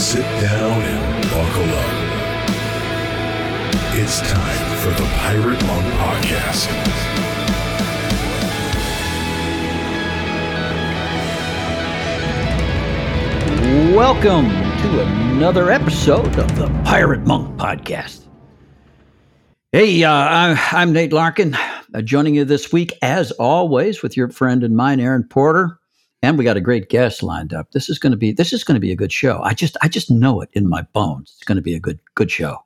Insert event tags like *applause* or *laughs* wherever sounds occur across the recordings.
Sit down and buckle up. It's time for the Pirate Monk Podcast. Welcome to another episode of the Pirate Monk Podcast. Hey, uh, I'm, Nate Larkin, uh, joining you this week, as always, with your friend and mine, Aaron Porter, and we got a great guest lined up. This is going to be this is going to be a good show. I just I just know it in my bones. It's going to be a good good show.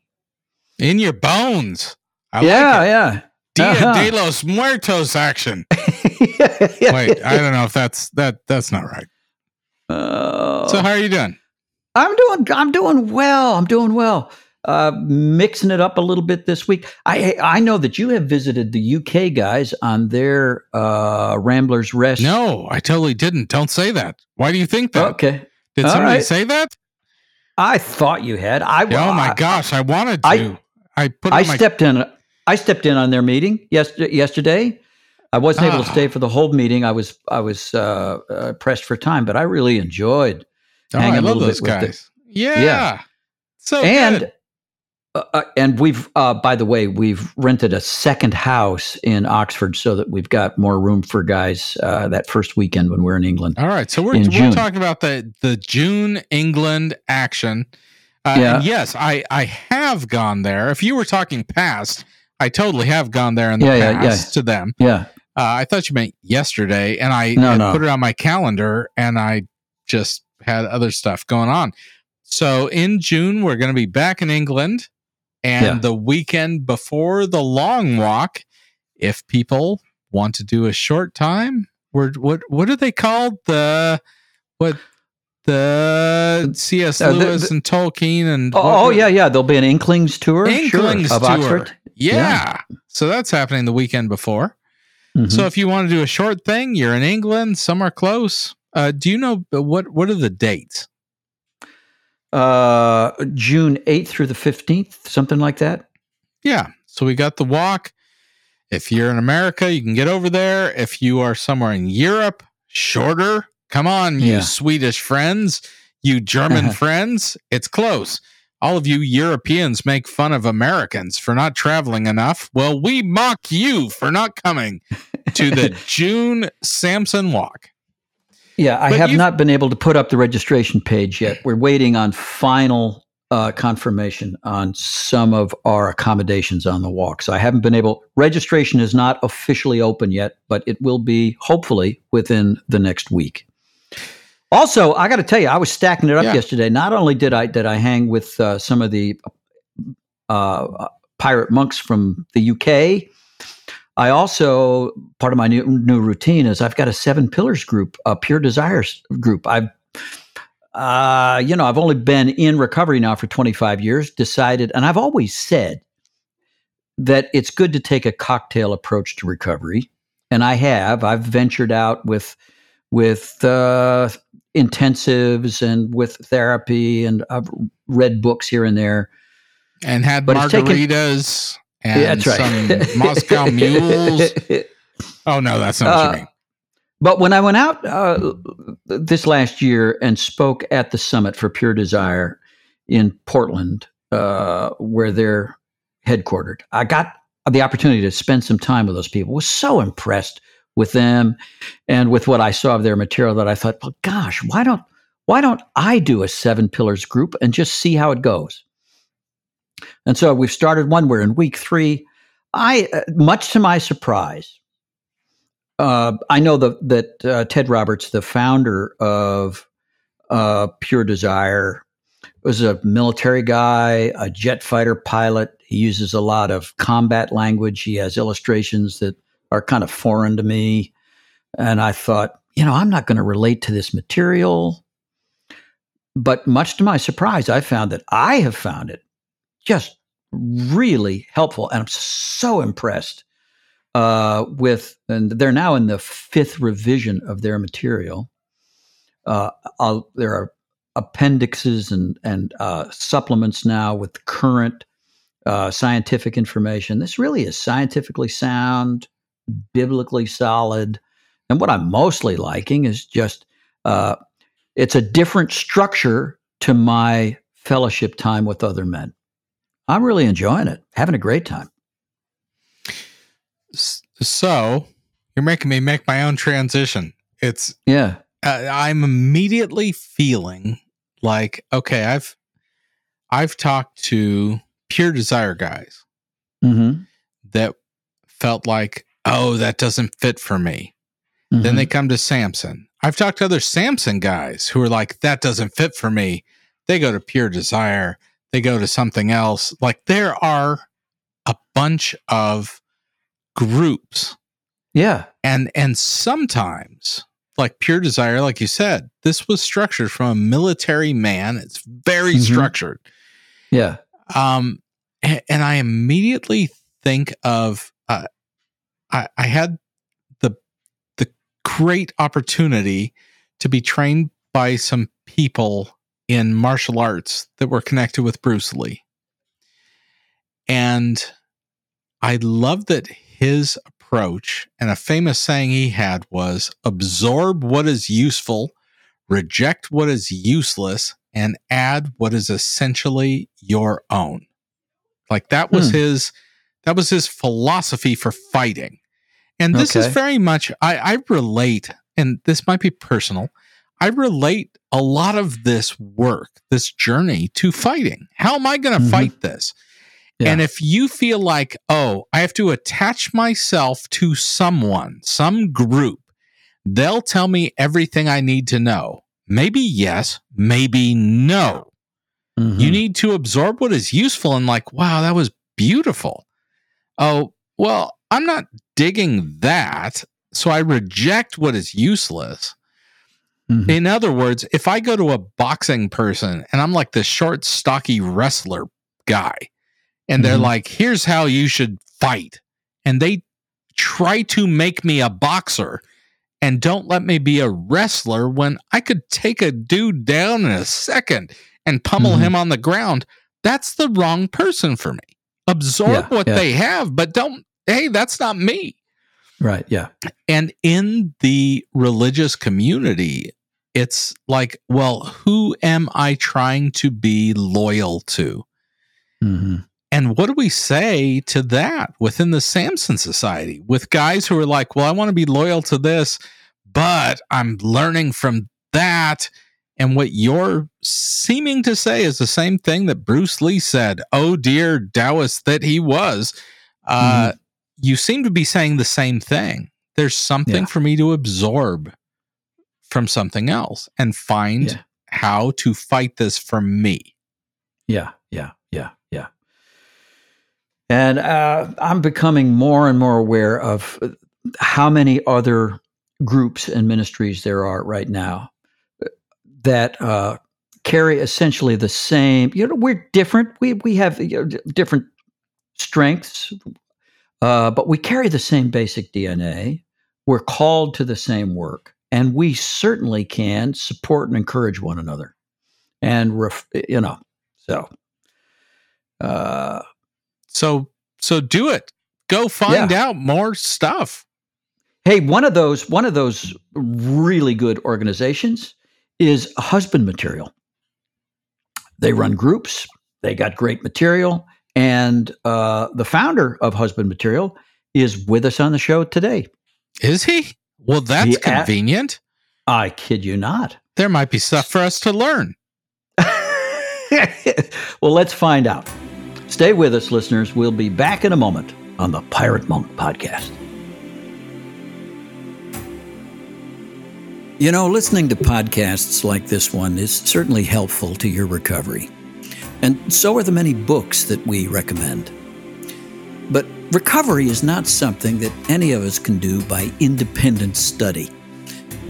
In your bones. I yeah, like yeah. Dia Uh-huh. de los Muertos action. yeah, *laughs* yeah, Wait, yeah. I don't know if that's that that's not right. Uh, So how are you doing? I'm doing I'm doing well. I'm doing well. Uh, mixing it up a little bit this week. I I know that you have visited the UK guys on their uh, Ramblers Rest. No, I totally didn't. Don't say that. Why do you think that? Okay. Did all somebody right. say that? I thought you had. I oh my I- gosh, I wanted to. I, put I my stepped in. I stepped in on their meeting yesterday. Yesterday, I wasn't able to Ah. stay for the whole meeting. I was I was uh, uh, pressed for time, but I really enjoyed. oh, hanging I a love little those bit with the- guys. yeah. Yeah. So and good. Uh, uh, and we've uh, by the way we've rented a second house in Oxford so that we've got more room for guys uh, that first weekend when we're in England. All right, so we're we're talking about the the June England action. Uh, Yeah. and yes, I I have gone there. If you were talking past, I totally have gone there in the Yeah, yeah, past yeah. to them. Yeah, Uh, I thought you meant yesterday, and I No, no. put it on my calendar, and I just had other stuff going on. So in June, we're going to be back in England, and Yeah. the weekend before the long walk, if people want to do a short time, we're, what what are they called? The what the C.S. Uh, Lewis the- and Tolkien and Oh, oh yeah, yeah. There'll be an Inklings tour, Inklings sure, of tour. Oxford. Yeah. Yeah. So that's happening the weekend before. Mhm. So if you want to do a short thing, you're in England, somewhere close. Uh, do you know what what are the dates? Uh, June eighth through the fifteenth, something like that. Yeah. So we got the walk. If you're in America, you can get over there. If you are somewhere in Europe, shorter. Come on, you Swedish friends, you German *laughs* friends, it's close. All of you Europeans make fun of Americans for not traveling enough. Well, we mock you for not coming to the *laughs* June Samson Walk. Yeah, I But have not been able to put up the registration page yet. We're waiting on final uh, confirmation on some of our accommodations on the walk. So I haven't been able. Registration is not officially open yet, but it will be hopefully within the next week. Also, I got to tell you, I was stacking it up Yeah. yesterday. Not only did I did I hang with uh, some of the uh, pirate monks from the UK. I also part of my new, new routine is I've got a seven pillars group, a pure desires group. I've uh, you know, I've only been in recovery now for 25 years, decided, and I've always said that it's good to take a cocktail approach to recovery. And I have. I've ventured out with with uh, intensives and with therapy, and I've read books here and there. And had But margaritas and Yeah, that's right. some *laughs* Moscow mules. Oh no, that's not what Uh, you mean. But when I went out uh, this last year and spoke at the summit for Pure Desire in Portland, uh, where they're headquartered, I got the opportunity to spend some time with those people. Was so impressed with them and with what I saw of their material that I thought, well, gosh, why don't why don't I do a seven pillars group and just see how it goes? And so we've started one. We're in week three. I, uh, much to my surprise, uh, I know the, that uh, Ted Roberts, the founder of uh, Pure Desire, was a military guy, a jet fighter pilot. He uses a lot of combat language. He has illustrations that are kind of foreign to me. And I thought, you know, I'm not going to relate to this material. But much to my surprise, I found that I have found it just really helpful. And I'm so impressed uh, with, and they're now in the fifth revision of their material. Uh, there are appendixes and and uh, supplements now with current uh, scientific information. This really is scientifically sound, biblically solid, and what I'm mostly liking is just uh, it's a different structure to my fellowship time with other men. I'm really enjoying it, having a great time. So you're making me make my own transition. It's yeah. Uh, I'm immediately feeling like okay, I've I've talked to pure desire guys mm-hmm. that felt like oh that doesn't fit for me. Mm-hmm. Then they come to Samson. I've talked to other Samson guys who are like that doesn't fit for me. They go to pure desire. They go to something else. Like there are a bunch of groups. Yeah. And and sometimes like pure desire like you said, this was structured from a military man. It's very mm-hmm. structured. Yeah. Um and I immediately think of uh, I, I had the the great opportunity to be trained by some people in martial arts that were connected with Bruce Lee. And I love that his approach and a famous saying he had was absorb what is useful, reject what is useless, and add what is essentially your own. Like that was hmm. his that was his philosophy for fighting. And this okay. is very much I, I relate, and this might be personal. I relate a lot of this work, this journey to fighting. How am I going to mm-hmm. fight this? Yeah. And if you feel like, oh, I have to attach myself to someone, some group, they'll tell me everything I need to know. Maybe yes, maybe no. Mm-hmm. You need to absorb what is useful and, like, wow, that was beautiful. Oh, well, I'm not digging that. So I reject what is useless. Mm-hmm. In other words, if I go to a boxing person and I'm like the short, stocky wrestler guy, and they're mm-hmm. like, here's how you should fight. And they try to make me a boxer and don't let me be a wrestler when I could take a dude down in a second and pummel mm-hmm. him on the ground. That's the wrong person for me. Absorb yeah, what yeah. they have, but don't, hey, that's not me. Right. Yeah. And in the religious community, it's like, well, who am I trying to be loyal to? Mm-hmm. And what do we say to that within the Samson Society with guys who are like, well, I want to be loyal to this, but I'm learning from that. And what you're seeming to say is the same thing that Bruce Lee said. Oh, dear Taoist that he was. Uh, mm-hmm. You seem to be saying the same thing. There's something yeah. for me to absorb from something else and find yeah. how to fight this for me. Yeah, yeah, yeah, yeah. And uh, I'm becoming more and more aware of how many other groups and ministries there are right now that uh, carry essentially the same. You know, we're different. We we have you know, different strengths, uh, but we carry the same basic DNA. We're called to the same work, and we certainly can support and encourage one another. And ref, you know, so uh, so so do it. Go find yeah. out more stuff. Hey, one of those one of those really good organizations is Husband Material. They run groups. They got great material, and uh, the founder of Husband Material is with us on the show today. Is he? Well, that's convenient. I kid you not. There might be stuff for us to learn. *laughs* well, let's find out. Stay with us, listeners. We'll be back in a moment on the Pirate Monk Podcast. You know, listening to podcasts like this one is certainly helpful to your recovery. And so are the many books that we recommend. But recovery is not something that any of us can do by independent study.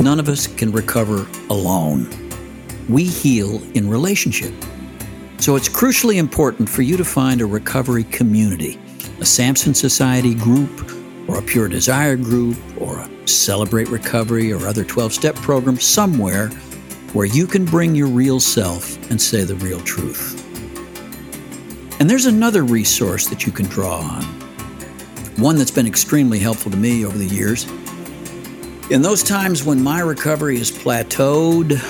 None of us can recover alone. We heal in relationship. So it's crucially important for you to find a recovery community, a Samson Society group, or a Pure Desire group, or a Celebrate Recovery or other 12 step program somewhere where you can bring your real self and say the real truth. And there's another resource that you can draw on, one that's been extremely helpful to me over the years. In those times when my recovery is plateaued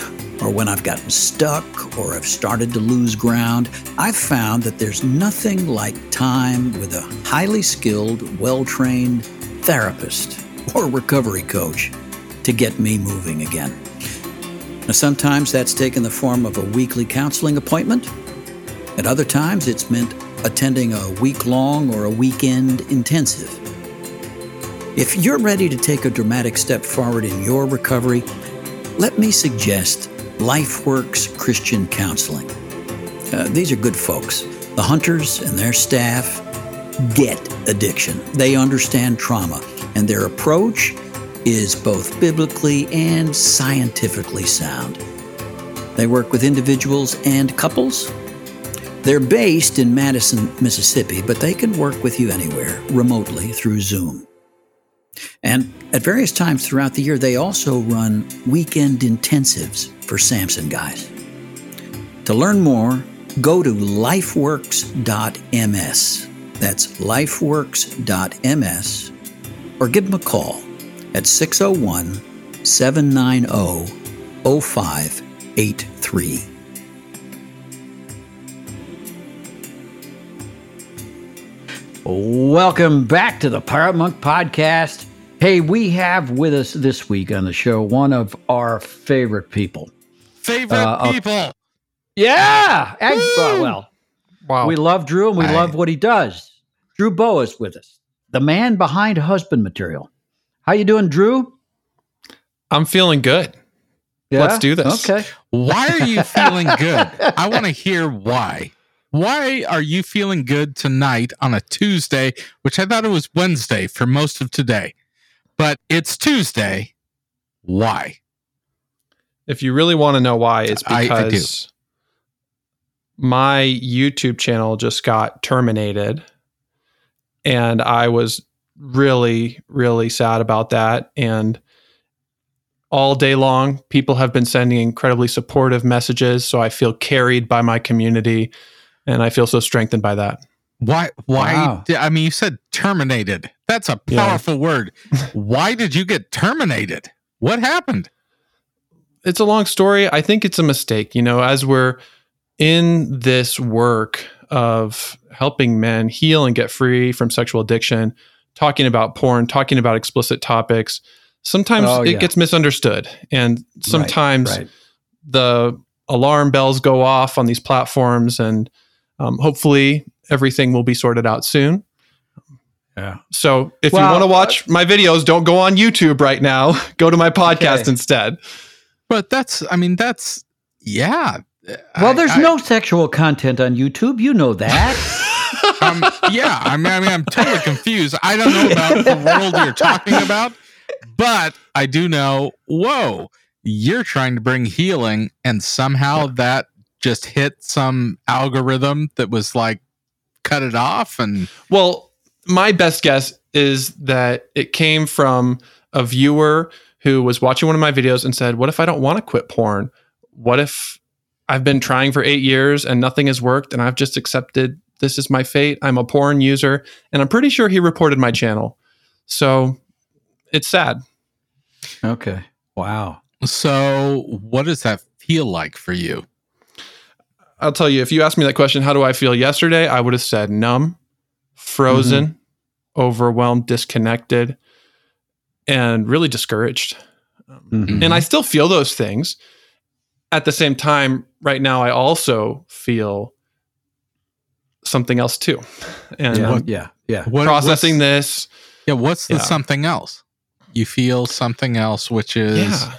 or when I've gotten stuck or have started to lose ground, I've found that there's nothing like time with a highly skilled, well trained therapist or recovery coach to get me moving again. Now, sometimes that's taken the form of a weekly counseling appointment. At other times, it's meant attending a week long or a weekend intensive. If you're ready to take a dramatic step forward in your recovery, let me suggest LifeWorks Christian Counseling. Uh, these are good folks. The Hunters and their staff get addiction, they understand trauma, and their approach is both biblically and scientifically sound. They work with individuals and couples. They're based in Madison, Mississippi, but they can work with you anywhere, remotely through Zoom. And at various times throughout the year, they also run weekend intensives for Samson guys. To learn more, go to lifeworks.ms. That's lifeworks.ms, or give them a call at 601 790 0583. Welcome back to the Pirate Monk Podcast. Hey, we have with us this week on the show one of our favorite people. Favorite Uh, people. Yeah. and- uh, well, Wow. we love Drew and we I- love what he does. Drew Boa is with us, the man behind husband material. How you doing, Drew? I'm feeling good. Let's do this. Okay. Why are you feeling good? *laughs* I want to hear why. Why are you feeling good tonight on a Tuesday, which I thought it was Wednesday for most of today, but it's Tuesday? Why? If you really want to know why, it's I- I do. because my YouTube channel just got terminated. And I was really, really sad about that. And all day long, people have been sending incredibly supportive messages. So I feel carried by my community. And I feel so strengthened by that. Why? Why? Wow. di- I mean, you said terminated. That's a Yeah. powerful word. *laughs* Why did you get terminated? What happened? it's a long story. I think it's a mistake. You know, as we're in this work of helping men heal and get free from sexual addiction, talking about porn, talking about explicit topics, sometimes Oh, it yeah. gets misunderstood. And sometimes Right. the alarm bells go off on these platforms, and um, hopefully everything will be sorted out soon. Yeah. So if Well, uh, you want to watch my videos, don't go on YouTube right now. *laughs* Go to my podcast Okay. instead. But that's. I mean, that's. Yeah. Well, I- there's I- no sexual content on YouTube. You know that. *laughs* um, yeah, I mean, I mean, I'm totally confused. I don't know about the world you're talking about, but I do know. Whoa, you're trying to bring healing, and somehow that just hit some algorithm that was like cut it off, and Well, my best guess is that it came from a viewer who was watching one of my videos and said, What if I don't want to quit porn? What if I've been trying for eight years and nothing has worked and I've just accepted this is my fate? I'm a porn user. And I'm pretty sure he reported my channel. So it's sad. okay. Wow. so what does that feel like for you? I'll tell you, if you asked me that question, how do I feel yesterday? I would have said numb, frozen, overwhelmed, disconnected, and really discouraged. Mhm. and I still feel those things. At the same time, right now, I also feel something else too, and yeah. I'm yeah. Yeah. What, processing what's- this. Yeah, what's the Yeah. something else? You feel something else, which is Yeah,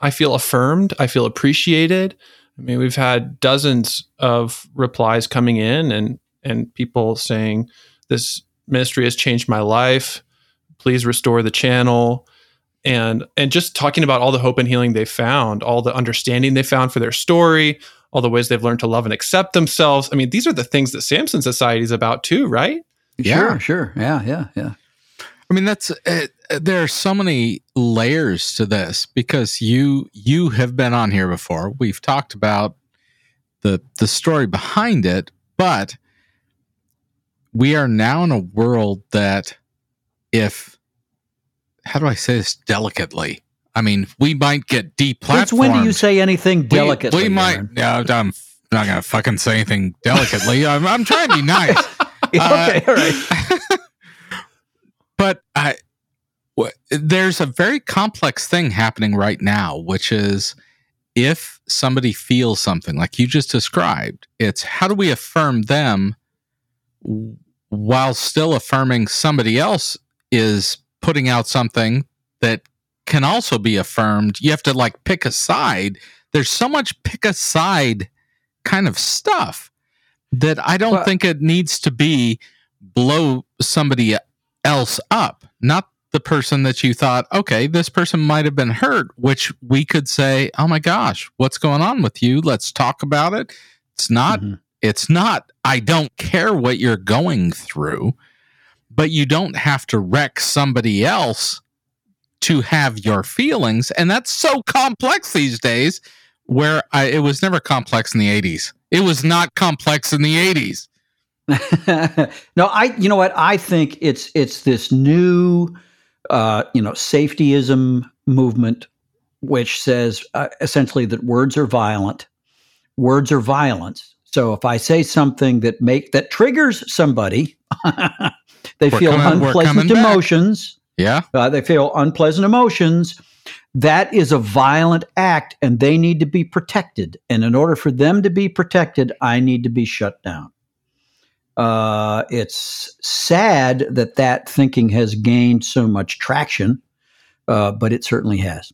I feel affirmed. I feel appreciated. I mean, we've had dozens of replies coming in, and and people saying this ministry has changed my life. Please restore the channel. And and just talking about all the hope and healing they found, all the understanding they found for their story, all the ways they've learned to love and accept themselves. I mean, these are the things that Samson Society is about too, right? Yeah. Sure. Sure. Yeah. Yeah. Yeah. I mean, that's uh, there are so many layers to this because you you have been on here before. We've talked about the the story behind it, but we are now in a world that if how do I say this delicately? I mean, we might get deplatformed. Since when do you say anything delicately? We, we might. No, I'm not gonna fucking say anything delicately. I'm, I'm trying to be nice. *laughs* okay, all right. *laughs* but I, w- there's a very complex thing happening right now, which is if somebody feels something like you just described, it's how do we affirm them while still affirming somebody else is putting out something that can also be affirmed. You have to like pick a side. There's so much pick a side kind of stuff that I don't Well- think it needs to be blow somebody else up, not the person that you thought, okay, this person might have been hurt, which we could say, oh my gosh, what's going on with you? Let's talk about it. It's not, Mhm. it's not, I don't care what you're going through, but you don't have to wreck somebody else to have your feelings. And that's so complex these days where I, it was never complex in the 80s. It was not complex in the 80s. *laughs* no, I. You know what? I think it's it's this new, uh, you know, safetyism movement, which says uh, essentially that words are violent. Words are violence. So if I say something that make that triggers somebody, *laughs* they We're feel coming- unpleasant emotions. Yeah. uh, they feel unpleasant emotions. That is a violent act, and they need to be protected. And in order for them to be protected, I need to be shut down. Uh, it's sad that that thinking has gained so much traction, uh, but it certainly has.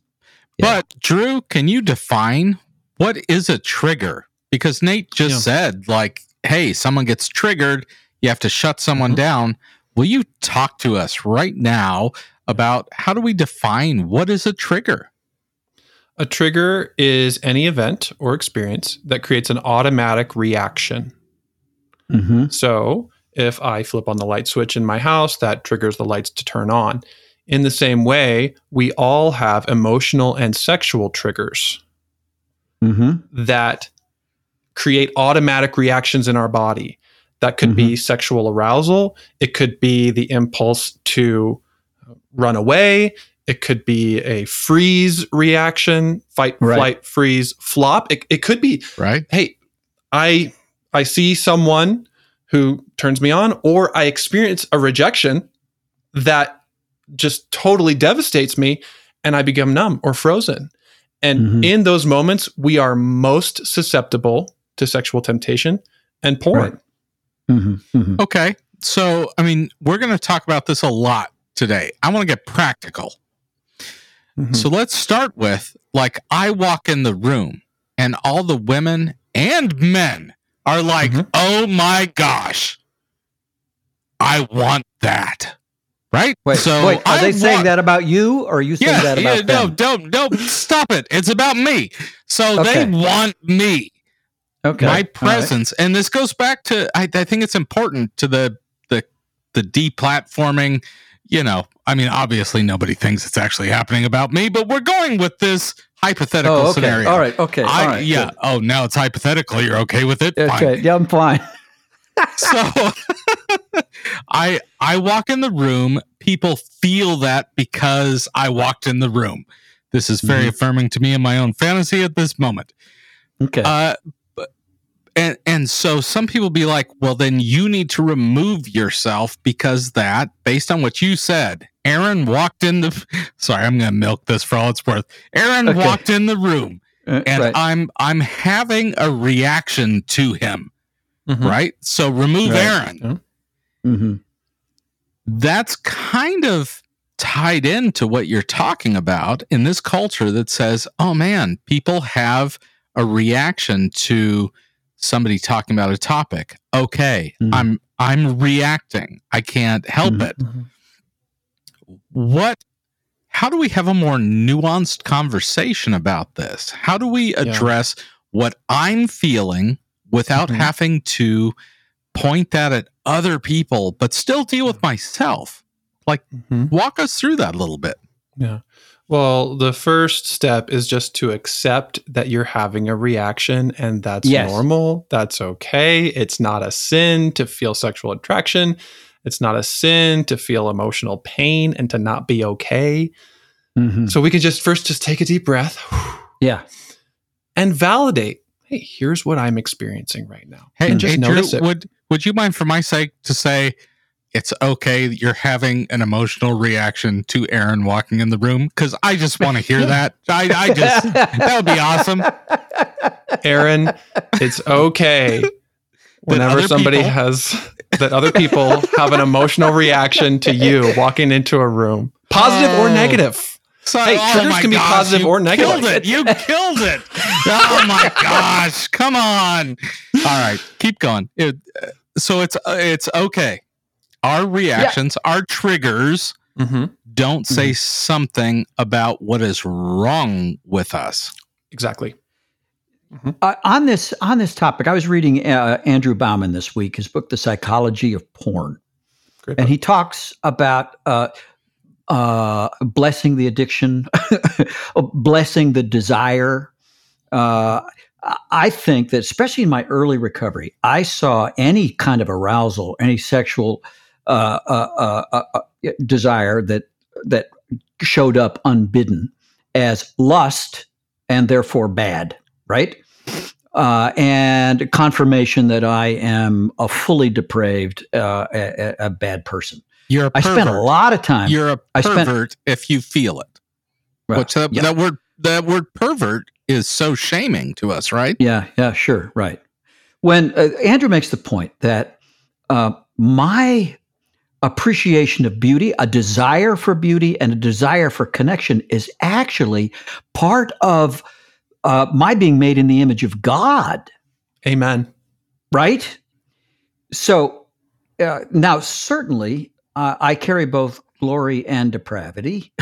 Yeah. But Drew, can you define what is a trigger? Because Nate just Yeah. said, like, hey, someone gets triggered, you have to shut someone Mhm. down. Will you talk to us right now about how do we define what is a trigger? A trigger is any event or experience that creates an automatic reaction. Mm-hmm. So if I flip on the light switch in my house, that triggers the lights to turn on. In the same way, we all have emotional and sexual triggers Mm-hmm. that create automatic reactions in our body. That could be sexual arousal. It could be the impulse to run away. It could be a freeze reaction, fight, Right. flight, freeze, flop. It, it could be Right? hey, I I see someone who turns me on, or I experience a rejection that just totally devastates me, and I become numb or frozen. And Mhm. in those moments, we are most susceptible to sexual temptation and porn. Right. Mm-hmm. Mm-hmm. Okay. So, I mean, we're going to talk about this a lot today. I want to get practical. Mhm. So let's start with like I walk in the room and all the women and men are like, Mhm. "Oh my gosh. I want that." Right? Wait, so wait, are I they saying that about you, or are you saying Yeah, that yeah, about no, don't don't stop it. It's about me. So Okay. they want me Okay, my right. presence and this goes back to I, I think it's important to the the the deplatforming you know i mean obviously nobody thinks it's actually happening about me but we're going with this hypothetical Oh, okay. scenario All right. Okay. I, all right. yeah good. oh now it's hypothetical you're okay with it Fine. Okay. Yeah, I'm fine. *laughs* *laughs* so *laughs* i i walk in the room people feel that because i walked in the room this is very Mhm. affirming to me in my own fantasy at this moment Okay. uh, and and so some people be like, well, then you need to remove yourself because that, based on what you said, Aaron walked in the. *laughs* Sorry, I'm going to milk this for all it's worth. Aaron Okay. walked in the room, Uh, and right. I'm I'm having a reaction to him, Mhm. right? So remove Right. Aaron. hmm That's kind of tied into what you're talking about in this culture that says, oh man, people have a reaction to somebody talking about a topic. Okay, Mhm. I'm I'm reacting. I can't help Mhm. it. Mhm. What how do we have a more nuanced conversation about this? How do we address what I'm feeling without Mhm. having to point that at other people but still deal with myself? Mhm. Walk us through that a little bit. Yeah. Well, the first step is just to accept that you're having a reaction and that's Yes. normal. That's okay. It's not a sin to feel sexual attraction. It's not a sin to feel emotional pain and to not be okay. Mhm. So we can just first just take a deep breath *sighs* Yeah. and validate. Hey, here's what I'm experiencing right now. Hey, and just hey, Drew, notice it. would would you mind, for my sake, to say it's okay you're having an emotional reaction to Aaron walking in the room? Because I just want to hear *laughs* that. I, I just that would be awesome. Aaron, it's okay *laughs* whenever somebody people- has that other people have an emotional reaction to you walking into a room, positive or Oh. negative. So, Hey, triggers my can be positive or negative. Killed it. You killed it. Oh my gosh! Come on. All right, keep going. It, uh, so it's uh, it's okay. Our reactions, our triggers, Mm-hmm. don't say something about what is wrong with us. Exactly. Uh, on this on this topic, I was reading uh, Andrew Bauman this week, his book, The Psychology of Porn, Great. and he talks about uh, uh, blessing the addiction, *laughs* blessing the desire. Uh, I- I think that, especially in my early recovery, I saw any kind of arousal, any sexual uh, uh, uh, uh, uh, desire that that showed up unbidden as lust and therefore bad, right? Uh, and confirmation that I am a fully depraved, uh, a, a- bad person. You're a I pervert. spent a lot of time. You're a I spent- pervert if you feel it. Right. Which that, yeah, that word that word pervert is so shaming to us, right? yeah, yeah, sure, right. When uh, Andrew makes the point that uh, my appreciation of beauty, a desire for beauty, and a desire for connection is actually part of uh, my being made in the image of God. Amen. right? So uh, now, certainly, uh, I carry both glory and depravity.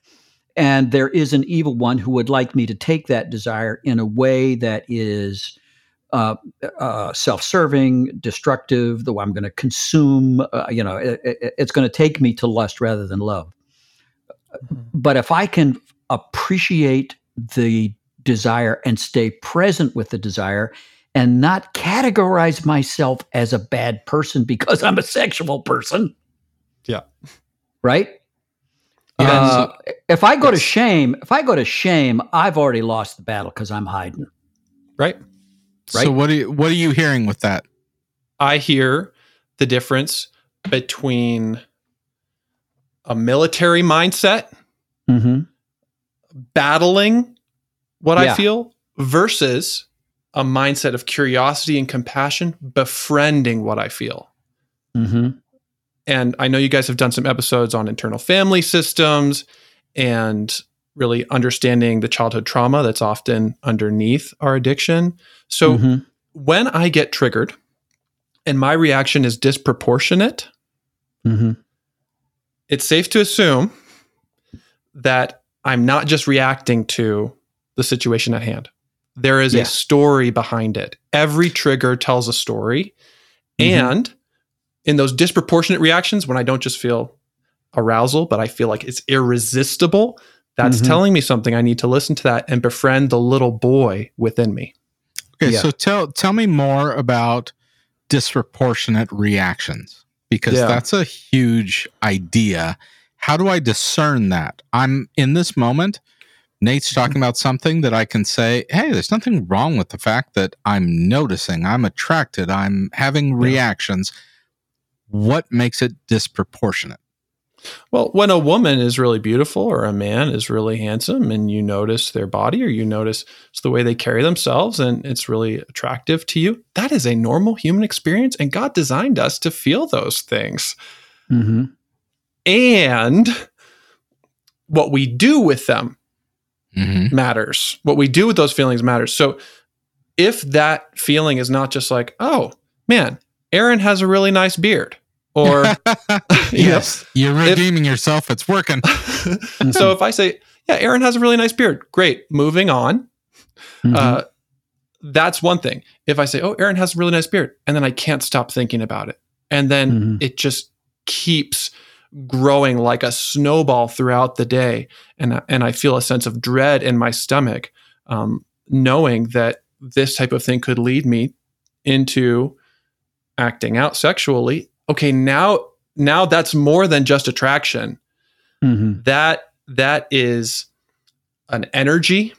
*laughs* and there is an evil one who would like me to take that desire in a way that is uh, uh, self-serving, destructive. Though I'm going to consume, uh, you know, it, it- it's going to take me to lust rather than love. But if I can appreciate the desire and stay present with the desire, and not categorize myself as a bad person because I'm a sexual person. Yeah. Right? Yeah, Uh, if I go to shame, if I go to shame, I've already lost the battle because I'm hiding. Right. So what are you, what are you hearing with that? I hear the difference between a military mindset Mm-hmm. battling what Yeah. I feel versus a mindset of curiosity and compassion befriending what I feel. Mm-hmm. And I know you guys have done some episodes on internal family systems and really understanding the childhood trauma that's often underneath our addiction. So Mhm. when I get triggered and my reaction is disproportionate, Mhm. it's safe to assume that I'm not just reacting to the situation at hand. There is Yeah. a story behind it. Every trigger tells a story. Mhm. And in those disproportionate reactions, when I don't just feel arousal, but I feel like it's irresistible, that's Mhm. telling me something. I need to listen to that and befriend the little boy within me. Okay, Yeah. so tell tell me more about disproportionate reactions because Yeah. that's a huge idea. How do I discern that? I'm in this moment. Nate's talking about something that I can say, hey, there's nothing wrong with the fact that I'm noticing, I'm attracted, I'm having reactions. What makes it disproportionate? Well, when a woman is really beautiful or a man is really handsome and you notice their body or you notice the way they carry themselves and it's really attractive to you, that is a normal human experience. And God designed us to feel those things. Mhm. And what we do with them Mm-hmm. matters. What we do with those feelings matters. So if that feeling is not just like, oh, man, Aaron has a really nice beard, or *laughs* yes, you're redeeming yourself. It's working. *laughs* so if I say, yeah, Aaron has a really nice beard, great, moving on. Mhm. Uh, that's one thing. If I say, oh, Aaron has a really nice beard, and then I can't stop thinking about it, and then Mhm. it just keeps growing like a snowball throughout the day, and and I feel a sense of dread in my stomach, um, knowing that this type of thing could lead me into acting out sexually. Okay, now now that's more than just attraction Mhm. that that is an energy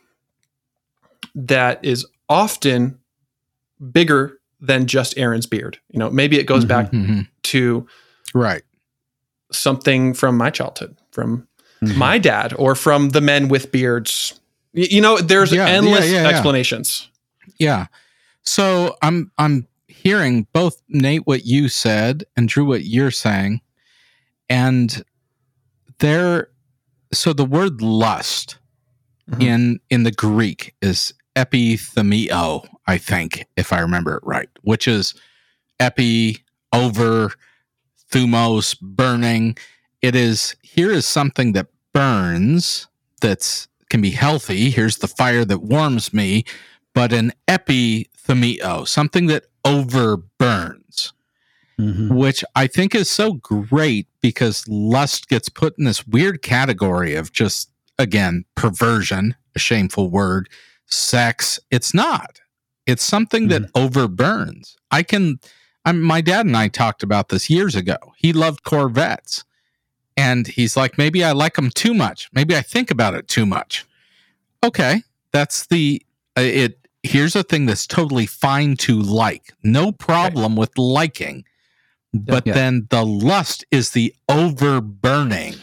that is often bigger than just Aaron's beard. You know, maybe it goes Mhm. back Mhm. to Right. something from my childhood, from Mhm. my dad, or from the men with beards. Y- You know, there's Yeah, yeah, endless yeah, yeah. explanations. Yeah. So I'm I'm hearing both Nate what you said and Drew what you're saying. And there so the word lust Mhm. in in the Greek is epithemio, I think, if I remember it right, which is epi over thumos burning. It is here is something that burns that's can be healthy. Here's the fire that warms me, but an epithemio, something that overburns Mhm. which I think is so great because lust gets put in this weird category of just, again, perversion, a shameful word, sex. It's not. It's something that overburns. I can, I'm, my dad and I talked about this years ago. He loved Corvettes. And he's like, maybe I like them too much. Maybe I think about it too much. Okay. That's the, uh, it, here's a thing that's totally fine to like. No problem with liking but Yeah. then the lust is the overburning.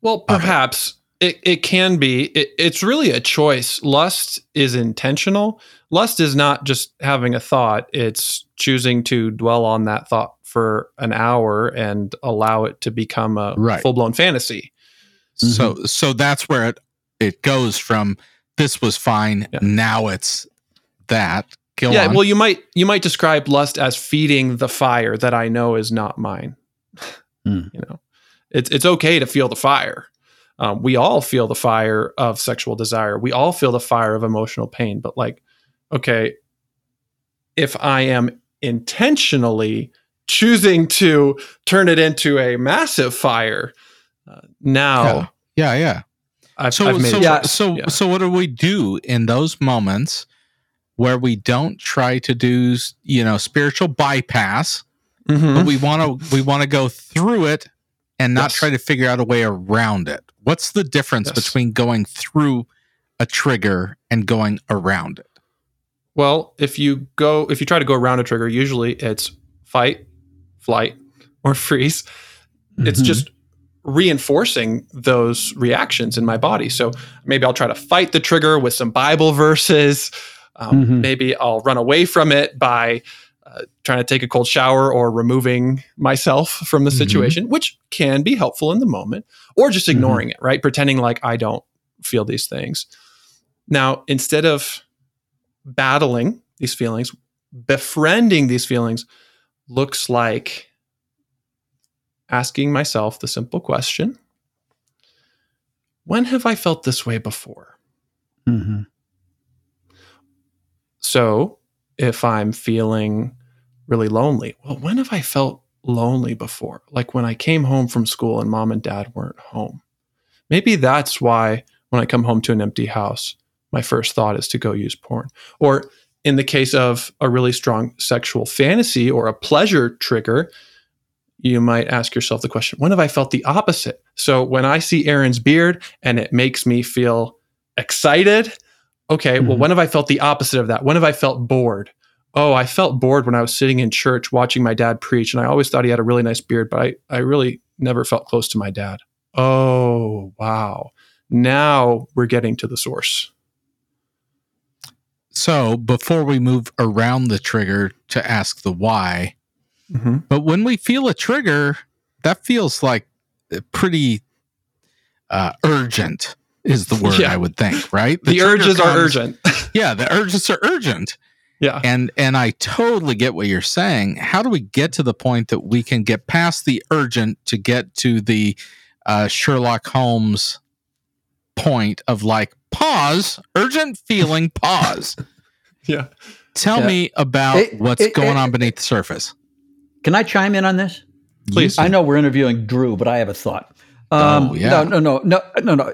Well, of it. perhaps it, it can be. It, it's really a choice. Lust is intentional. Lust is not just having a thought, it's choosing to dwell on that thought for an hour and allow it to become a Right. full blown fantasy. So mm-hmm. so that's where it it goes from this was fine, Yeah. now it's that. Go yeah, on. well you might you might describe lust as feeding the fire that I know is not mine. Hmm. *laughs* You know. It's it's okay to feel the fire. Um, we all feel the fire of sexual desire. We all feel the fire of emotional pain. But like, okay, if I am intentionally choosing to turn it into a massive fire, uh, now yeah, yeah. I've, So I've so Yeah. so Yeah. so what do we do in those moments where we don't try to do, you know, spiritual bypass, Mhm. but we want to we want to go through it and not Yes. try to figure out a way around it. What's the difference Yes. between going through a trigger and going around it? Well, if you go, if you try to go around a trigger, usually it's fight, flight, or *laughs* freeze. It's Mhm. just reinforcing those reactions in my body. So maybe I'll try to fight the trigger with some Bible verses. Um, Mhm. Maybe I'll run away from it by uh, trying to take a cold shower or removing myself from the Mhm. situation, which can be helpful in the moment, or just ignoring it, right? Pretending like I don't feel these things. Now, instead of battling these feelings, befriending these feelings looks like asking myself the simple question When have I felt this way before? Mhm. So, if I'm feeling really lonely, well, when have I felt lonely before? Like when I came home from school and mom and dad weren't home. Maybe that's why when I come home to an empty house, my first thought is to go use porn. Or in the case of a really strong sexual fantasy or a pleasure trigger, you might ask yourself the question when have I felt the opposite? So when I see Aaron's beard and it makes me feel excited, okay, well, Mhm. when have I felt the opposite of that? When have I felt bored? Oh, I felt bored when I was sitting in church watching my dad preach, and I always thought he had a really nice beard, but I, I really never felt close to my dad. Oh, wow. Now we're getting to the source. So before we move around the trigger to ask the why, Mm-hmm. but when we feel a trigger, that feels like pretty uh, urgent is the word Yeah. I would think, right? The, trigger urges are urgent. *laughs* Yeah, the urges are urgent. yeah. And and I totally get what you're saying. How do we get to the point that we can get past the urgent to get to the uh, Sherlock Holmes point of like pause, urgent feeling, *laughs* pause. Yeah. Tell Yeah. me about It- what's it- going it- on beneath the surface. Can I chime in on this? Please. I know we're interviewing Drew, but I have a thought. Um, Oh, yeah. No, no, no, no, no, no.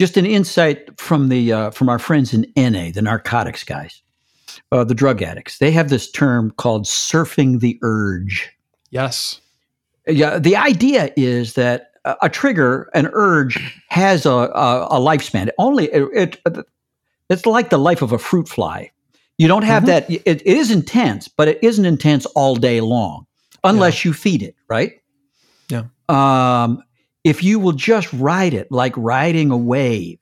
Just an insight from the uh, from our friends in NA, the narcotics guys, uh, the drug addicts. They have this term called surfing the urge. Yes. Yeah, the idea is that a, a trigger, an urge has a, a, a lifespan. Only it, it, it's like the life of a fruit fly. You don't have Mhm. that. It, it is intense, but it isn't intense all day long, unless you feed it, right? Yeah. Um, if you will just ride it like riding a wave,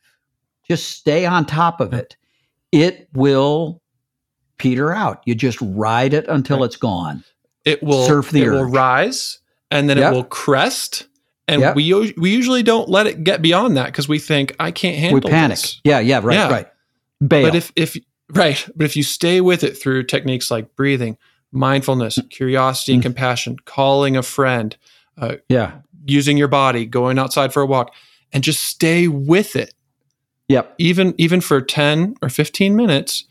just stay on top of it, it will peter out. You just ride it until it's gone. It will Surf the it will rise and then Yep. it will crest. And Yep. we we usually don't let it get beyond that because we think I can't handle it. we panic. this. Yeah, yeah, right, Yeah. right. Bail. But if if right, but if you stay with it through techniques like breathing, mindfulness, curiosity, and Mm. compassion, calling a friend, yeah, using your body, going outside for a walk, and just stay with it, yep, even even for ten or fifteen minutes,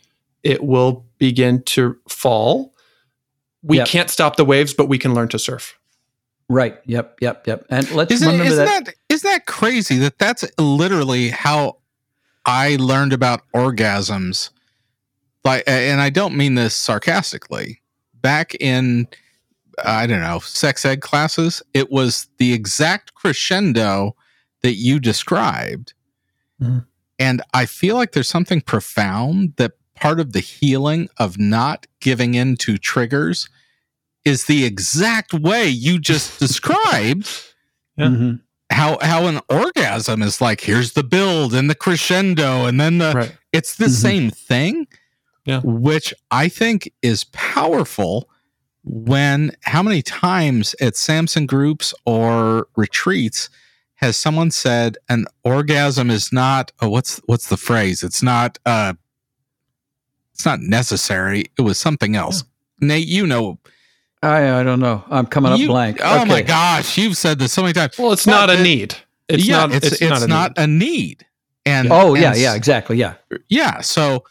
it will begin to fall. We Yep. can't stop the waves, but we can learn to surf. right, yep, yep, yep. And let's Isn't, remember isn't that. that isn't that crazy that that's literally how I learned about orgasms? Like, and I don't mean this sarcastically. Back in I don't know sex ed classes, it was the exact crescendo that you described, Mhm. and I feel like there's something profound that part of the healing of not giving in to triggers is the exact way you just *laughs* described Yeah. Mhm. how how an orgasm is like here's the build and the crescendo and then the Right. it's the Mhm. same thing Yeah. which i think is powerful when how many times at samson groups or retreats has someone said an orgasm is not oh, what's what's the phrase it's not uh it's not necessary it was something else nate you know I, I don't know. I'm coming up you- blank. oh my gosh you've said this so many times Well, it's But not a it- need. It's yeah, not. it's it's, a not need. a need. And Oh yeah, and yeah, s- exactly. Yeah, yeah. So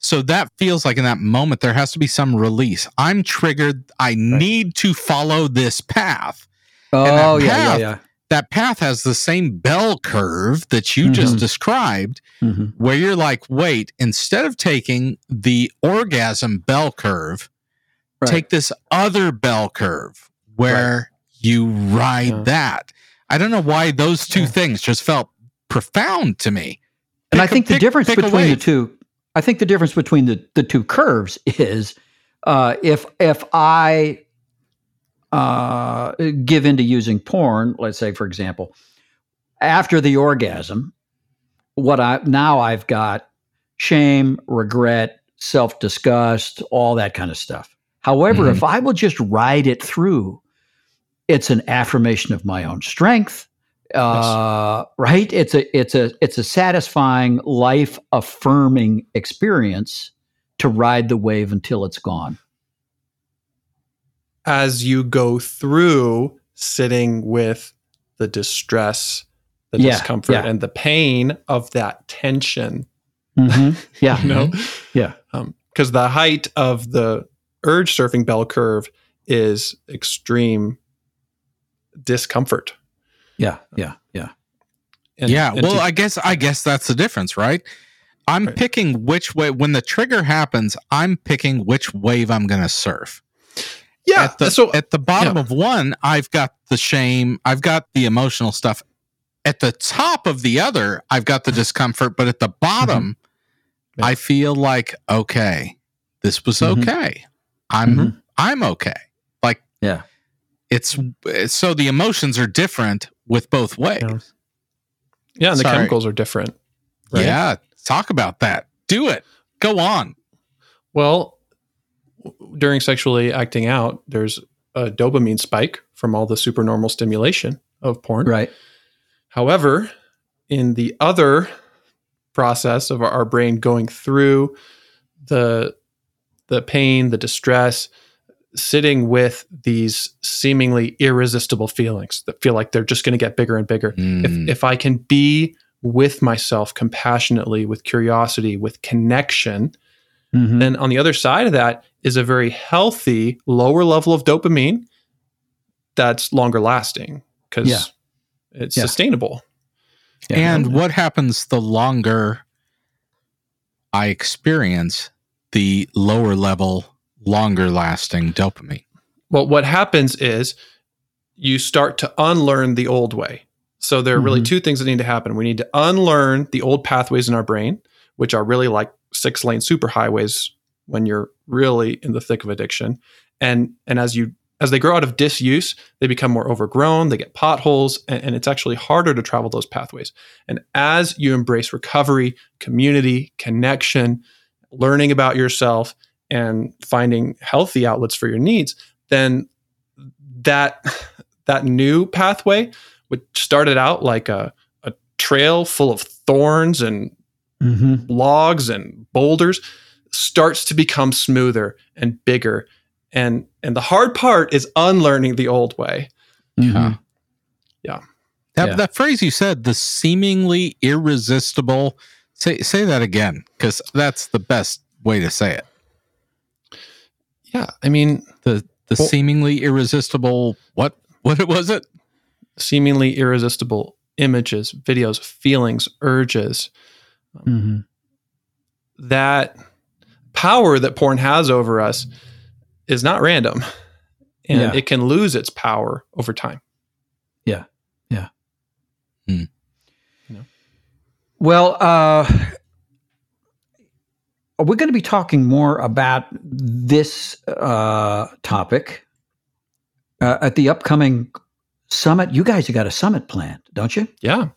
so that feels like in that moment there has to be some release. I'm triggered. I need to follow this path. oh that yeah, yeah, yeah. That path has the same bell curve that you just Mhm. described, Mhm. where you're like, wait, instead of taking the orgasm bell curve, Right. take this other bell curve where you ride Yeah. that. I don't know why those two Yeah. things just felt profound to me. and I Pick a- think the pick- difference pick between the two, I think the difference between the, the two curves is uh, if if I uh, give into using porn, let's say for example, after the orgasm, what I now I've got shame, regret, self disgust, all that kind of stuff. However, Mhm. if I will just ride it through, it's an affirmation of my own strength. Uh, right? It's a it's a it's a satisfying, life affirming experience to ride the wave until it's gone. as you go through sitting with the distress, the Yeah, discomfort, yeah. and the pain of that tension. Mm-hmm. *laughs* Yeah. You know, mm-hmm. Yeah. Um, because the height of the urge surfing bell curve is extreme discomfort. Yeah. Yeah. Yeah. And, yeah, and well, to- I guess I guess that's the difference, right? I'm Right. picking which way when the trigger happens, I'm picking which wave I'm going to surf. yeah. At the so at the bottom yeah. of one, I've got the shame, I've got the emotional stuff. At the top of the other, I've got the discomfort, but at the bottom, Yeah. I feel like okay, this was Mhm. okay. I'm Mhm. I'm okay. Like Yeah. It's so the emotions are different with both ways. yeah, and the Sorry. chemicals are different. right? Yeah, talk about that. Do it. Go on. Well, during sexually acting out, there's a dopamine spike from all the supernormal stimulation of porn. Right. However, in the other process of our, our brain going through the the pain, the distress, sitting with these seemingly irresistible feelings that feel like they're just going to get bigger and bigger. Mm. If if I can be with myself compassionately, with curiosity, with connection, Mhm. then on the other side of that is a very healthy lower level of dopamine that's longer lasting because Yeah. it's Yeah. sustainable. Yeah. and what happens the longer I experience the lower level, longer lasting dopamine? Well, what happens is you start to unlearn the old way. So there are really Mhm. two things that need to happen. We need to unlearn the old pathways in our brain, which are really like six lane superhighways when you're really in the thick of addiction. And and as you as they grow out of disuse, they become more overgrown, they get potholes, and, and it's actually harder to travel those pathways. And as you embrace recovery, community, connection, learning about yourself, and finding healthy outlets for your needs, then that *laughs* that new pathway, which started out like a, a trail full of thorns and Mm-hmm. logs and boulders, starts to become smoother and bigger. And and the hard part is unlearning the old way. Mm-hmm. Yeah. That, Yeah. that phrase you said, the seemingly irresistible. Say say that again, because that's the best way to say it. Yeah, I mean, The the Well- seemingly irresistible. What what was it? seemingly irresistible images, videos, feelings, urges. Mm-hmm. that power that porn has over us is not random and Yeah. it can lose its power over time. Yeah. Yeah. Well, uh, we're going to be talking more about this uh, topic uh, at the upcoming summit. You guys have got a summit planned, don't you? Yeah.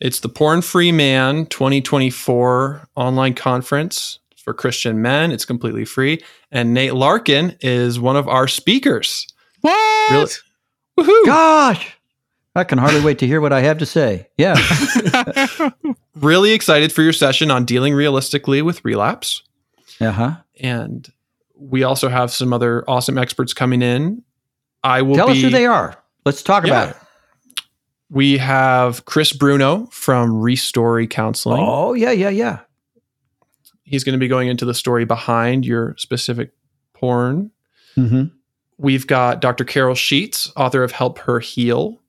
It's the Porn Free Man 2024 online conference for Christian men. It's completely free. And Nate Larkin is one of our speakers. What? Really? Woohoo! Gosh, I can hardly wait to hear what I have to say. Yeah. *laughs* Really excited for your session on dealing realistically with relapse. Uh huh. And we also have some other awesome experts coming in. I will Tell be, us who they are. Let's talk Yeah. about it. We have Chris Bruno from Restory Counseling. Oh, yeah, yeah, yeah. He's going to be going into the story behind your specific porn. Mm-hmm. We've got Dr. Carol Sheets, author of Help Her Heal,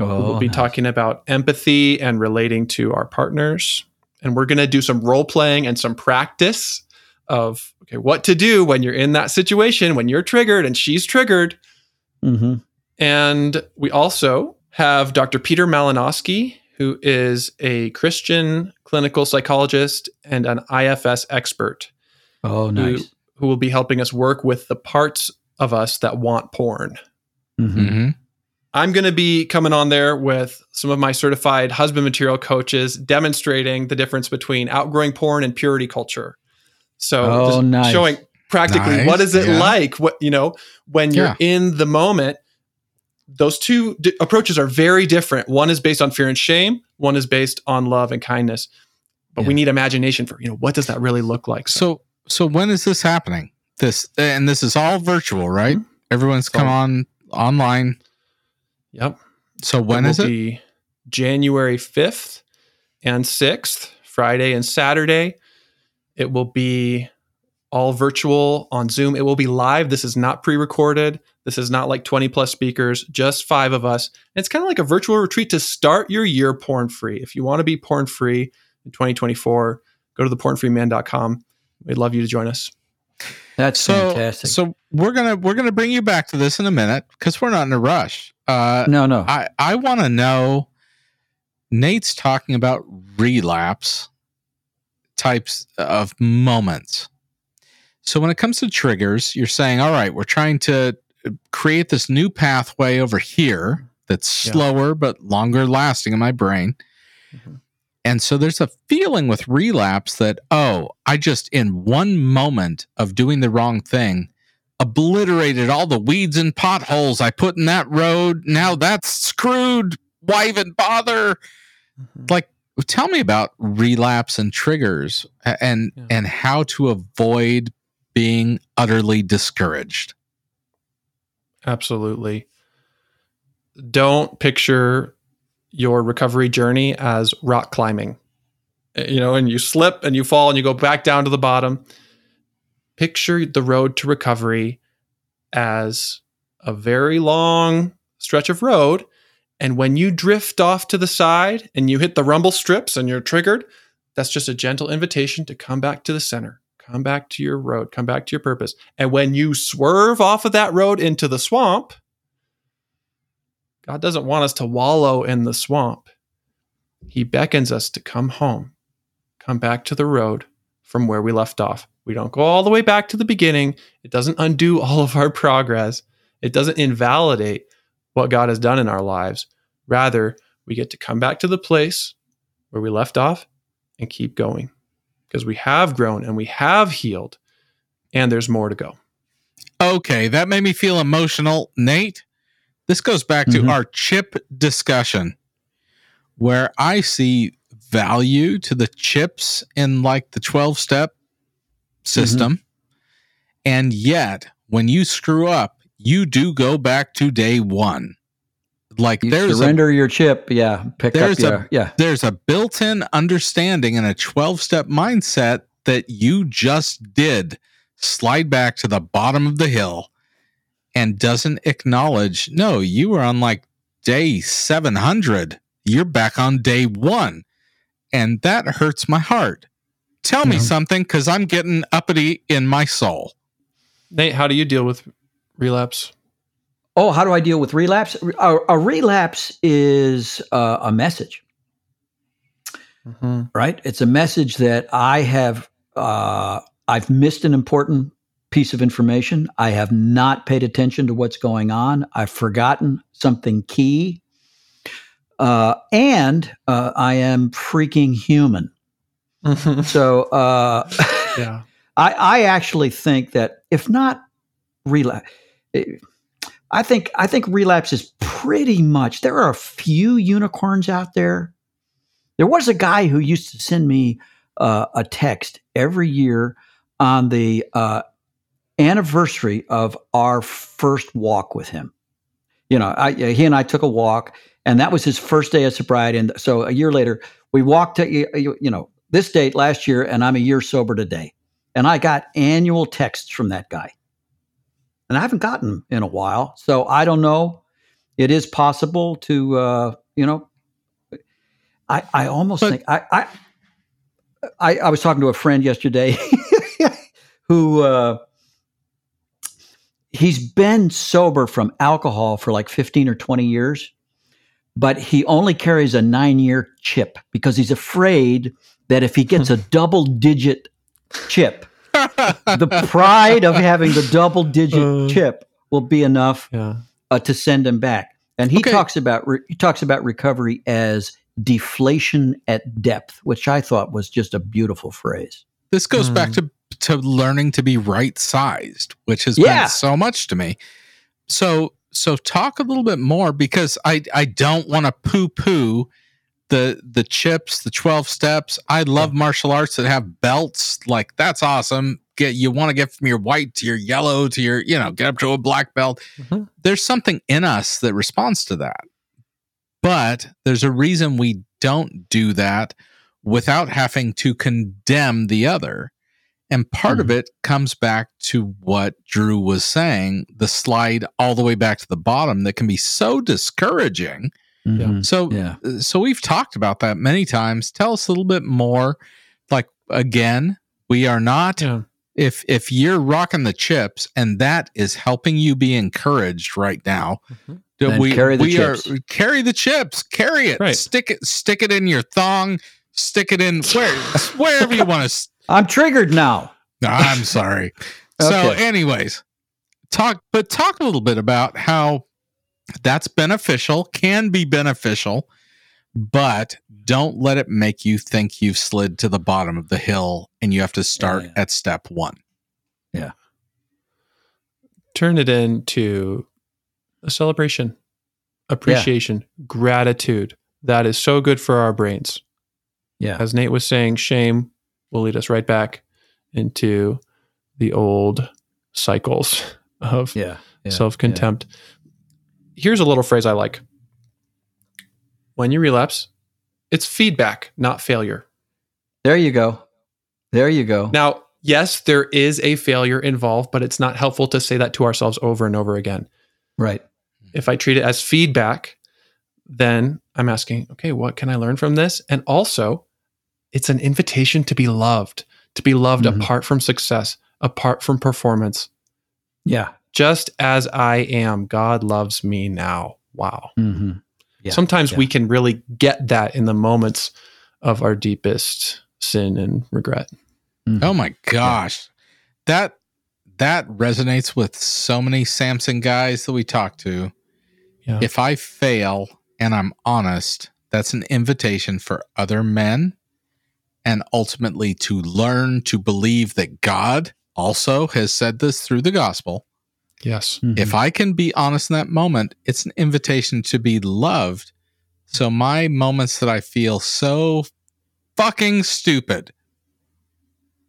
Oh, will be nice. talking about empathy and relating to our partners. And we're going to do some role playing and some practice of okay, what to do when you're in that situation, when you're triggered and she's triggered. Mm-hmm. And we also have Dr. Peter Malinoski, who is a Christian clinical psychologist and an IFS expert Oh, who, nice. who will be helping us work with the parts of us that want porn. Mm-hmm. I'm going to be coming on there with some of my certified husband material coaches demonstrating the difference between outgrowing porn and purity culture. So Oh, just nice. showing practically Nice, what is it yeah. like what you know when you're Yeah. in the moment those two d- approaches are very different. One is based on fear and shame, one is based on love and kindness. But we need imagination for, you know, what does that really look like? So so when is this happening? This and this is all virtual, right? Mm-hmm. Everyone's come on online. Yep. So when will is it? Be January 5th and 6th, Friday and Saturday. It will be all virtual on Zoom. It will be live. This is not pre recorded. This is not like 20 plus speakers, just five of us. It's kind of like a virtual retreat to start your year porn free. If you want to be porn free in 2024, go to thepornfreeman.com. We'd love you to join us. That's So fantastic. so we're gonna we're gonna bring you back to this in a minute because we're not in a rush. Uh, no, no. I I want to know. Nate's talking about relapse types of moments. So when it comes to triggers, you're saying, all right, we're trying to create this new pathway over here that's Yeah. slower but longer lasting in my brain. Mhm. And so there's a feeling with relapse that, oh, I just in one moment of doing the wrong thing obliterated all the weeds and potholes I put in that road. Now that's screwed. Why even bother? Like, tell me about relapse and triggers and Yeah. and how to avoid being utterly discouraged. Absolutely. Don't picture your recovery journey as rock climbing. Uh, You know, and you slip and you fall and you go back down to the bottom. Picture the road to recovery as a very long stretch of road. And when you drift off to the side and you hit the rumble strips and you're triggered, that's just a gentle invitation to come back to the center, come back to your road, come back to your purpose. And when you swerve off of that road into the swamp, God doesn't want us to wallow in the swamp. He beckons us to come home, come back to the road from where we left off. We don't go all the way back to the beginning. It doesn't undo *laughs* all of our progress. It doesn't invalidate what God has done in our lives. Rather, we get to come back to the place where we left off and keep going because we have grown and we have healed and there's more to go. Okay, that made me feel emotional. Nate, this goes back to Mhm. our chip discussion where I see value to the chips in like the 12 step system. Mm-hmm. And yet, when you screw up, you do go back to day one. Like You there's a surrender your chip. Yeah. Pick There's up a- your, yeah. there's a built-in understanding and a 12-step mindset that you just did slide back to the bottom of the hill and doesn't acknowledge no you were on like day 700 you're back on day 1 and that hurts my heart tell me Yeah. something cuz i'm getting uppity in my soul Nate, how do you deal with relapse? Oh, how do I deal with relapse? A, a relapse is uh, a message, Mm-hmm. right? It's a message that I have. Uh, I've missed an important piece of information. I have not paid attention to what's going on. I've forgotten something key, uh, and uh, I am freaking human. So uh, yeah. *laughs* I, I actually think that if not relapse, I think I think relapse is pretty much. There are a few unicorns out there. There was a guy who used to send me uh, a text every year on the uh, anniversary of our first walk with him. You know, I, he and I took a walk, and that was his first day of sobriety. And so a year later, we walked to you you know this date last year, and I'm a year sober today. And I got annual texts from that guy. And I haven't gotten them in a while. So I don't know. It is possible to, uh, you know, I, I almost But- think I, I, I, I was talking to a friend yesterday *laughs* who, uh, he's been sober from alcohol for like 15 or 20 years, but he only carries a nine year chip because he's afraid that if he gets a *laughs* double digit chip, the pride of having the double digit Uh. chip will be enough Yeah. uh, to send him back. And he Okay. talks about re- he talks about recovery as deflation at depth, which I thought was just a beautiful phrase. This goes Hmm. back to to learning to be right sized, which has Yeah. meant so much to me. So so talk a little bit more because I I don't want to poo poo the the chips, the twelve steps. I love martial arts that have belts. Like that's awesome. Get you want to get from your white to your yellow to your you know get up to a black belt. Mhm. There's something in us that responds to that, but there's a reason we don't do that without having to condemn the other. And part of it comes back to what Drew was saying the slide all the way back to the bottom that can be so discouraging. Mhm. So, Yeah. so we've talked about that many times. Tell us a little bit more. Like, again, we are not, Yeah. if, if you're rocking the chips and that is helping you be encouraged right now, Mhm. Then we, carry the we chips. are carry the chips, carry it, Right. stick it, stick it in your thong, stick it in where, wherever you want to *laughs* I'm triggered now. I'm sorry. *laughs* So, anyways, talk, but talk a little bit about how that's beneficial, can be beneficial, but don't let it make you think you've slid to the bottom of the hill and you have to start Yeah. at step one. Yeah. Turn it into a celebration, appreciation, gratitude. That is so good for our brains. Yeah. As Nate was saying, shame will lead us right back into the old cycles of Yeah. yeah, self contempt. Here's a little phrase I like when you relapse, it's feedback, not failure. There you go. There you go. Now, yes, there is a failure involved, but it's not helpful to say that to ourselves over and over again. right. If I treat it as feedback, then I'm asking, okay, what can I learn from this? And also, it's an invitation to be loved, to be loved Mhm. apart from success, apart from performance. Yeah. Just as I am, God loves me now. wow. hmm Yeah, Sometimes yeah. we can really get that in the moments of our deepest sin and regret. Oh my gosh. That that resonates with so many Samson guys that we talk to. Yeah. If I fail and I'm honest, that's an invitation for other men and ultimately to learn to believe that God also has said this through the gospel. Yes. Mhm. If I can be honest in that moment, it's an invitation to be loved. So my moments that I feel so fucking stupid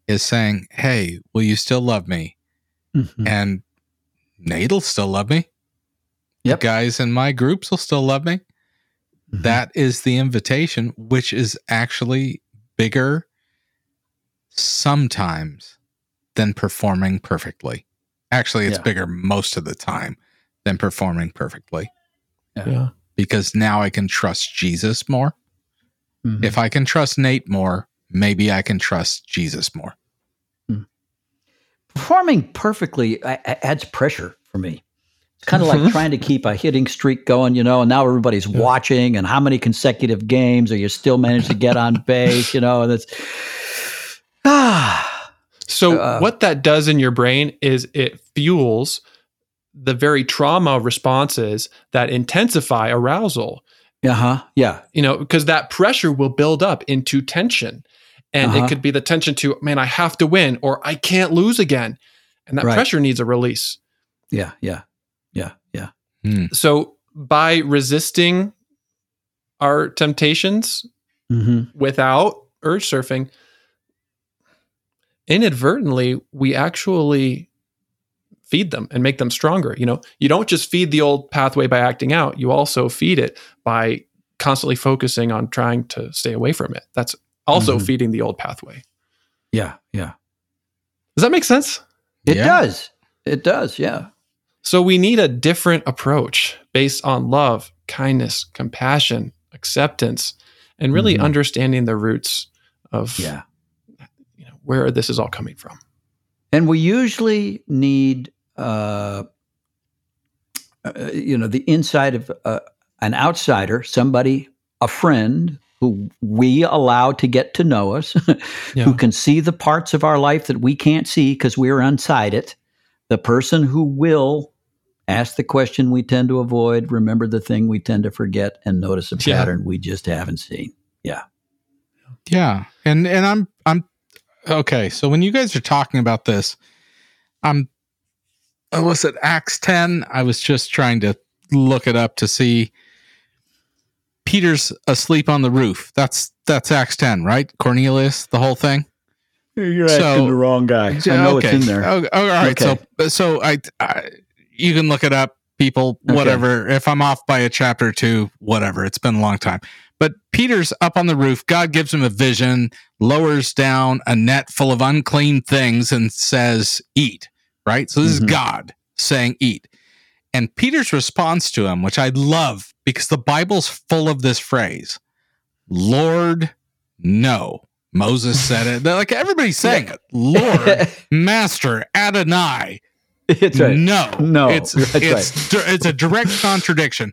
is saying, "Hey, will you still love me?" Mhm. And Nate'll still love me. Yep. The guys in my groups will still love me. Mhm. That is the invitation, which is actually bigger sometimes than performing perfectly. Actually, it's Yeah. bigger most of the time than performing perfectly Yeah. because now I can trust Jesus more. Mhm. If I can trust Nate more, maybe I can trust Jesus more. performing perfectly a- a- adds pressure for me. It's kind of like trying to keep a hitting streak going, you know, and now everybody's Yeah. watching and how many consecutive games are you still managed to get on *laughs* base, you know, and it's *sighs* ah So Uh, what that does in your brain is it fuels the very trauma responses that intensify arousal. uh-huh. Yeah. You know, because that pressure will build up into tension. And Uh-huh. it could be the tension to, man, I have to win or I can't lose again. And that Right. pressure needs a release. Yeah. Yeah. Yeah. Yeah. So by resisting our temptations Mm-hmm. without urge surfing, inadvertently, we actually feed them and make them stronger. You know, you don't just feed the old pathway by acting out, you also feed it by constantly focusing on trying to stay away from it. That's also Mhm. feeding the old pathway. Yeah. Yeah. Does that make sense? It Yeah. does. It does. Yeah. So we need a different approach based on love, kindness, compassion, acceptance, and really Mhm. understanding the roots of Yeah. You know, where this is all coming from. And we usually need, uh, uh, you know, the inside of uh, an outsider, somebody, a friend who we allow to get to know us, *laughs* Yeah. who can see the parts of our life that we can't see because we're inside it. The person who will ask the question we tend to avoid, remember the thing we tend to forget, and notice a Yeah. pattern we just haven't seen. Yeah. Yeah. And and I'm I'm okay. So when you guys are talking about this, I'm uh, was it Acts 10? I was just trying to look it up to see Peter's asleep on the roof. That's that's Acts 10, right? Cornelius, the whole thing. You're So- asking the wrong guy. I know okay. in Oh, oh, all right. So so I, I you can look it up, people, Okay. whatever. If I'm off by a chapter or two, whatever. It's been a long time. But Peter's up on the roof. God gives him a vision, lowers down a net full of unclean things and says, Eat. Right? So this Mhm. is God saying, Eat. And Peter's response to him, which I love because the Bible's full of this phrase, Lord, no. Moses said it. They're like everybody's saying it. Lord, *laughs* Master, Adonai. it's right. No, No, it's that's it's di- it's a direct contradiction.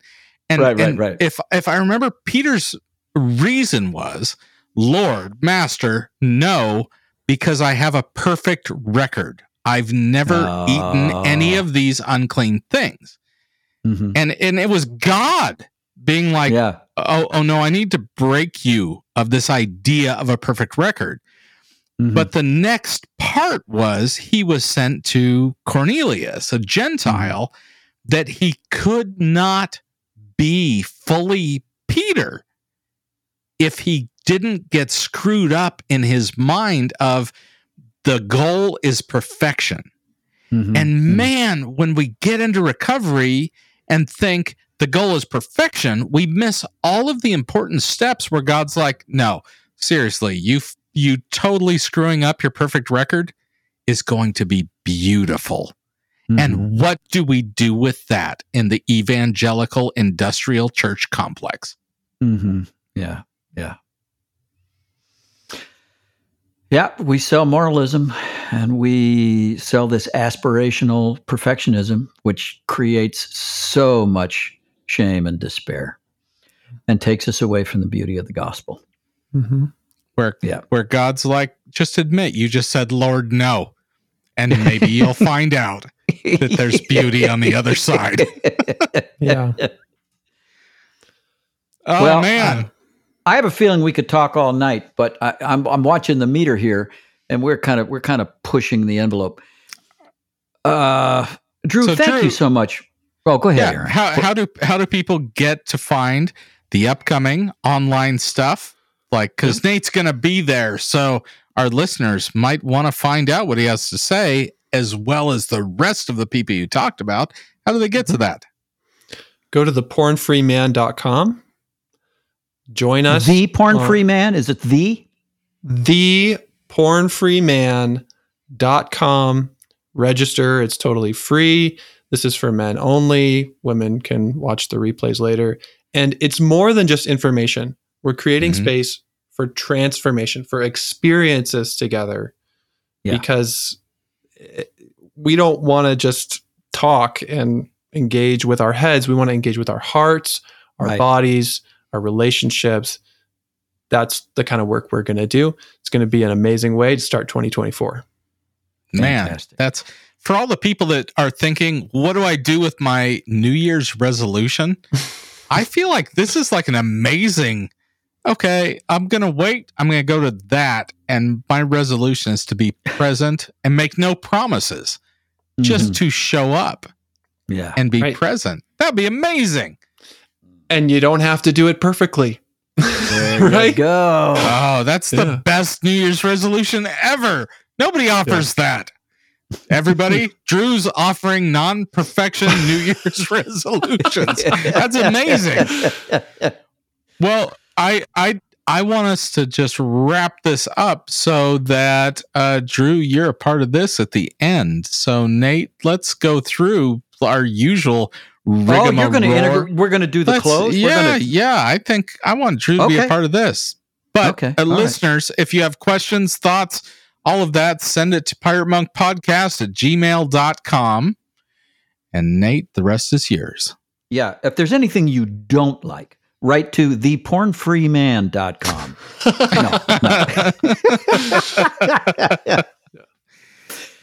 And, Right, right, and right. if if I remember, Peter's reason was, Lord, Master, no, because I have a perfect record. I've never eaten any Oh. of these unclean things, Mhm. and and it was God being like, yeah. oh oh no, I need to break you of this idea of a perfect record. Mhm. But the next part was he was sent to Cornelius, a Gentile, that he could not be fully Peter if he didn't get screwed up in his mind of the goal is perfection. Mhm. And Mhm. man, when we get into recovery and think the goal is perfection, we miss all of the important steps where God's like, no, seriously, you you totally screwing up your perfect record is going to be beautiful. Mhm. And what do we do with that in the evangelical industrial church complex? hmm Yeah, yeah. Yeah, we sell moralism and we sell this aspirational perfectionism, which creates so much shame, and despair, and takes us away from the beauty of the gospel. Mm-hmm. Where Yeah. where God's like, just admit you just said Lord no. And maybe you'll *laughs* find out *laughs* that there's beauty on the other side. *laughs* Yeah. Oh Well, man. I have a feeling we could talk all night, but I, I'm I'm watching the meter here, and we're kind of we're kind of pushing the envelope. Uh, Drew, So, thank Drew- you so much. Oh, go ahead, yeah. Aaron. How how do how do people get to find the upcoming online stuff? Like, because Nate's gonna be there, so our listeners might want to find out what he has to say, as well as the rest of the people you talked about. How do they get to that? Go to thepornfreeman.com. Join us. the porn on- free man is it the? thepornfreeman.com. Register. It's totally free. This is for men only. Women can watch the replays later. And it's more than just information. We're creating Mhm. space for transformation, for experiences together. Yeah. Because we don't want to just talk and engage with our heads. We want to engage with our hearts, our Right. bodies, our relationships. That's the kind of work we're going to do. It's going to be an amazing way to start 2024. Man, Fantastic. that's for all the people that are thinking, what do I do with my New Year's resolution? *laughs* I feel like this is like an amazing. Okay, I'm going to wait. I'm going to go to that. And my resolution is to be present and make no promises, just Mhm. to show up yeah. and be Right. present. That'd be amazing. And you don't have to do it perfectly. There *laughs* you right? go. Oh, that's the Yeah. best New Year's resolution ever. Nobody offers that. Everybody, *laughs* Drew's offering non perfection New Year's *laughs* resolutions. That's amazing. Well, I I I want us to just wrap this up so that uh Drew, you're a part of this at the end. So Nate, let's go through our usual Oh, you're going to integrate. We're going to do the Let's- close. Yeah, gonna, yeah. I think I want Drew to be a part of this. But Okay, uh, all right. listeners, if you have questions, thoughts, all of that, send it to Pirate Monk Podcast at gmail.com. And Nate, the rest is yours. yeah. If there's anything you don't like, write to thepornfreeman.com. no,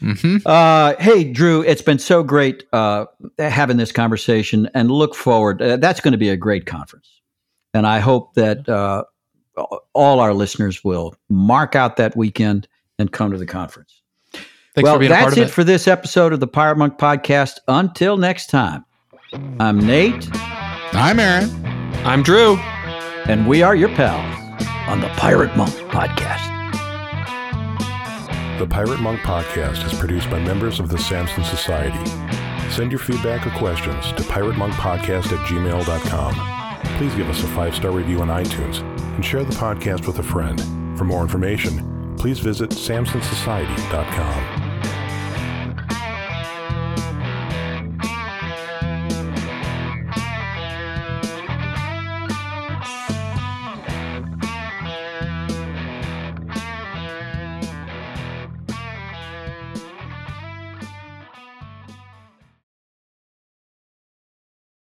*laughs* hmm Uh, hey, Drew, it's been so great uh, having this conversation and look forward. Uh, that's going to be a great conference. And I hope that uh, all our listeners will mark out that weekend and come to the conference. Thanks well, for being a part that's of it it. for this episode of the Pirate Monk Podcast. Until next time, I'm Nate, I'm Aaron. I'm Drew. and we are your pals on the Pirate Monk Podcast. The Pirate Monk Podcast is produced by members of the Samson Society. Send your feedback or questions to piratemonkpodcast at gmail.com. Please give us a five star review on iTunes and share the podcast with a friend. For more information, please visit samsonsociety.com.